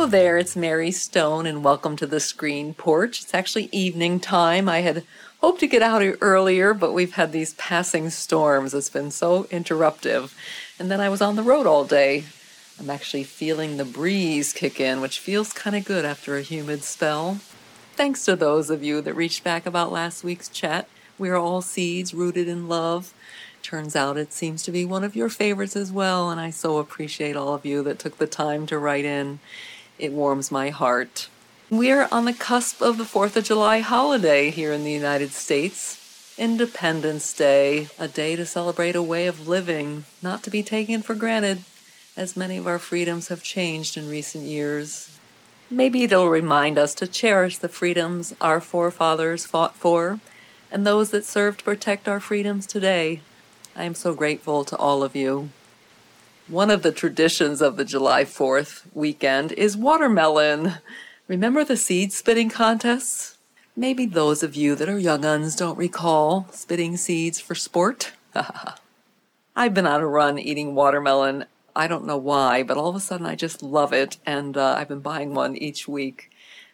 Hello there, it's Mary Stone, and welcome to the screen porch. It's actually evening time. I had hoped to get out earlier, but we've had these passing storms. It's been so interruptive. And then I was on the road all day. I'm actually feeling the breeze kick in, which feels kind of good after a humid spell. Thanks to those of you that reached back about last week's chat. We are all seeds rooted in love. Turns out it seems to be one of your favorites as well, and I so appreciate all of you that took the time to write in. It warms my heart. We're on the cusp of the 4th of July holiday here in the United States. Independence Day, a day to celebrate a way of living, not to be taken for granted, as many of our freedoms have changed in recent years. Maybe it'll remind us to cherish the freedoms our forefathers fought for and those that serve to protect our freedoms today. I am so grateful to all of you. One of the traditions of the July 4th weekend is watermelon. Remember the seed spitting contests? Maybe those of you that are young uns don't recall spitting seeds for sport. I've been on a run eating watermelon. I don't know why, but all of a sudden I just love it, and uh, I've been buying one each week,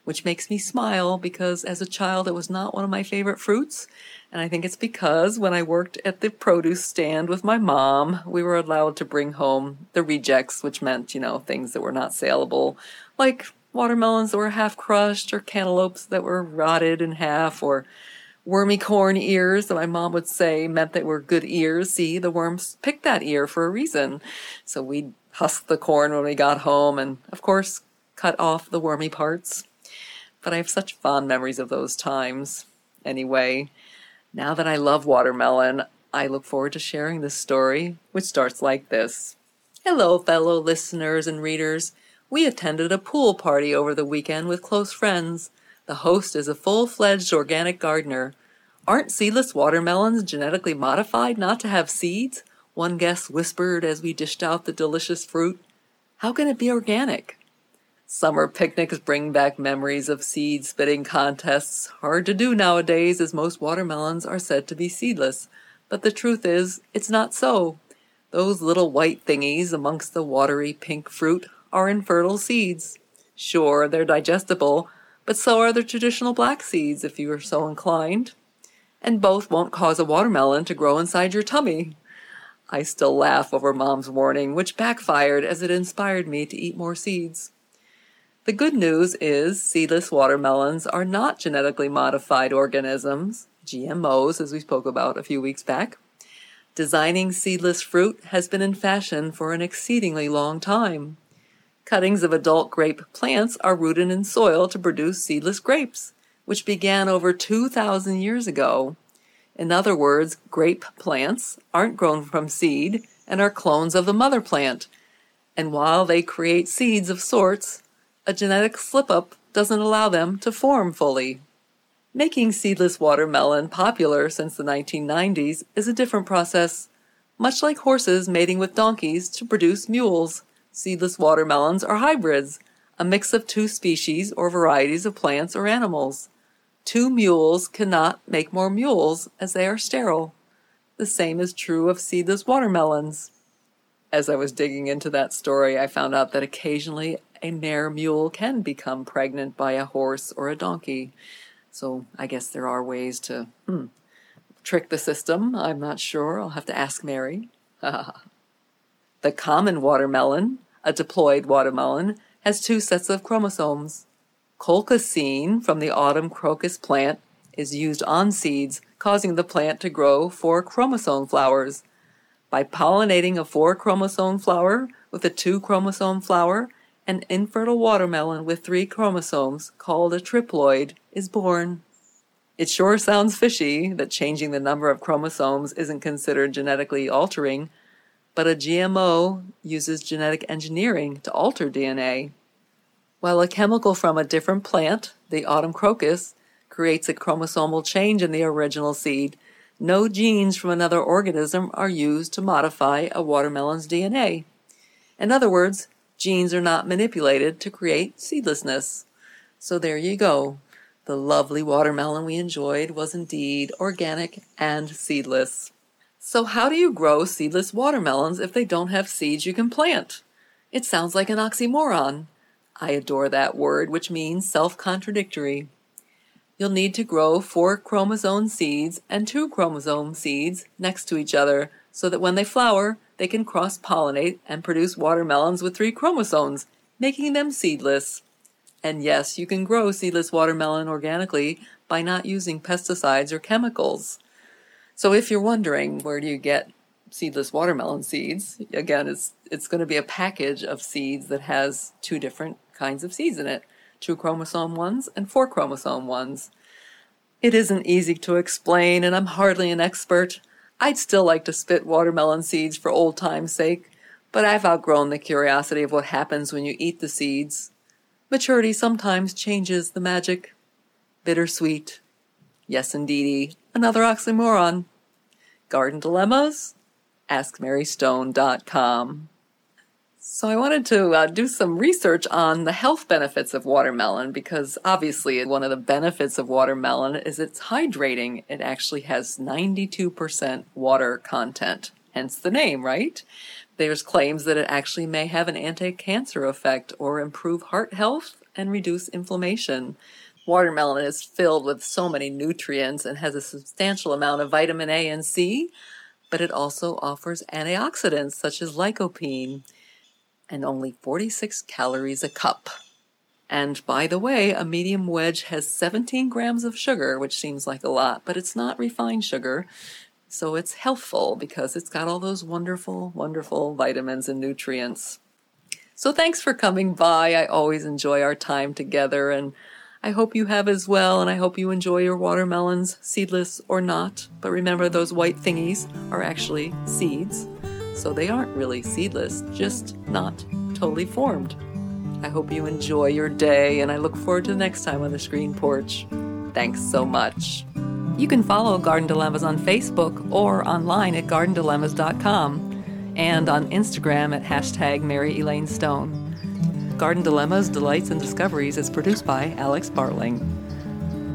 which makes me smile because as a child it was not one of my favorite fruits. And I think it's because when I worked at the produce stand with my mom, we were allowed to bring home the rejects, which meant, you know, things that were not saleable, like watermelons that were half crushed, or cantaloupes that were rotted in half, or wormy corn ears that my mom would say meant they were good ears. See, the worms picked that ear for a reason. So we'd husk the corn when we got home and, of course, cut off the wormy parts. But I have such fond memories of those times. Anyway, now that I love watermelon, I look forward to sharing this story, which starts like this. Hello, fellow listeners and readers. We attended a pool party over the weekend with close friends. The host is a full fledged organic gardener. Aren't seedless watermelons genetically modified not to have seeds? One guest whispered as we dished out the delicious fruit. How can it be organic? Summer picnics bring back memories of seed spitting contests. Hard to do nowadays as most watermelons are said to be seedless. But the truth is, it's not so. Those little white thingies amongst the watery pink fruit are infertile seeds. Sure, they're digestible, but so are the traditional black seeds if you are so inclined. And both won't cause a watermelon to grow inside your tummy. I still laugh over Mom's warning, which backfired as it inspired me to eat more seeds. The good news is seedless watermelons are not genetically modified organisms, GMOs, as we spoke about a few weeks back. Designing seedless fruit has been in fashion for an exceedingly long time. Cuttings of adult grape plants are rooted in soil to produce seedless grapes, which began over 2,000 years ago. In other words, grape plants aren't grown from seed and are clones of the mother plant. And while they create seeds of sorts, a genetic slip up doesn't allow them to form fully. Making seedless watermelon popular since the 1990s is a different process. Much like horses mating with donkeys to produce mules, seedless watermelons are hybrids, a mix of two species or varieties of plants or animals. Two mules cannot make more mules as they are sterile. The same is true of seedless watermelons. As I was digging into that story, I found out that occasionally a mare mule can become pregnant by a horse or a donkey. So I guess there are ways to hmm, trick the system. I'm not sure. I'll have to ask Mary. the common watermelon, a diploid watermelon, has two sets of chromosomes. Colchicine from the autumn crocus plant is used on seeds, causing the plant to grow four chromosome flowers. By pollinating a four chromosome flower with a two chromosome flower, an infertile watermelon with three chromosomes, called a triploid, is born. It sure sounds fishy that changing the number of chromosomes isn't considered genetically altering, but a GMO uses genetic engineering to alter DNA. While a chemical from a different plant, the autumn crocus, creates a chromosomal change in the original seed, no genes from another organism are used to modify a watermelon's DNA. In other words, genes are not manipulated to create seedlessness. So there you go. The lovely watermelon we enjoyed was indeed organic and seedless. So, how do you grow seedless watermelons if they don't have seeds you can plant? It sounds like an oxymoron. I adore that word, which means self contradictory. You'll need to grow four chromosome seeds and two chromosome seeds next to each other so that when they flower, they can cross pollinate and produce watermelons with three chromosomes, making them seedless. And yes, you can grow seedless watermelon organically by not using pesticides or chemicals. So if you're wondering where do you get seedless watermelon seeds, again, it's it's going to be a package of seeds that has two different kinds of seeds in it, two chromosome ones and four chromosome ones. It isn't easy to explain and I'm hardly an expert. I'd still like to spit watermelon seeds for old time's sake, but I've outgrown the curiosity of what happens when you eat the seeds. Maturity sometimes changes the magic. Bittersweet. Yes, indeedy. Another oxymoron. Garden Dilemmas? AskMaryStone.com. So I wanted to uh, do some research on the health benefits of watermelon because obviously one of the benefits of watermelon is it's hydrating. It actually has 92% water content, hence the name, right? There's claims that it actually may have an anti-cancer effect or improve heart health and reduce inflammation. Watermelon is filled with so many nutrients and has a substantial amount of vitamin A and C, but it also offers antioxidants such as lycopene and only 46 calories a cup. And by the way, a medium wedge has 17 grams of sugar, which seems like a lot, but it's not refined sugar. So it's healthful because it's got all those wonderful, wonderful vitamins and nutrients. So thanks for coming by. I always enjoy our time together and I hope you have as well, and I hope you enjoy your watermelons, seedless or not. But remember, those white thingies are actually seeds so they aren't really seedless, just not totally formed. I hope you enjoy your day, and I look forward to the next time on the screen porch. Thanks so much. You can follow Garden Dilemmas on Facebook or online at gardendilemmas.com and on Instagram at hashtag Mary Elaine Stone. Garden Dilemmas, Delights, and Discoveries is produced by Alex Bartling.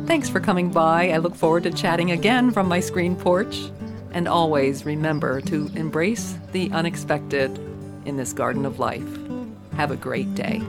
Thanks for coming by. I look forward to chatting again from my screen porch. And always remember to embrace the unexpected in this garden of life. Have a great day.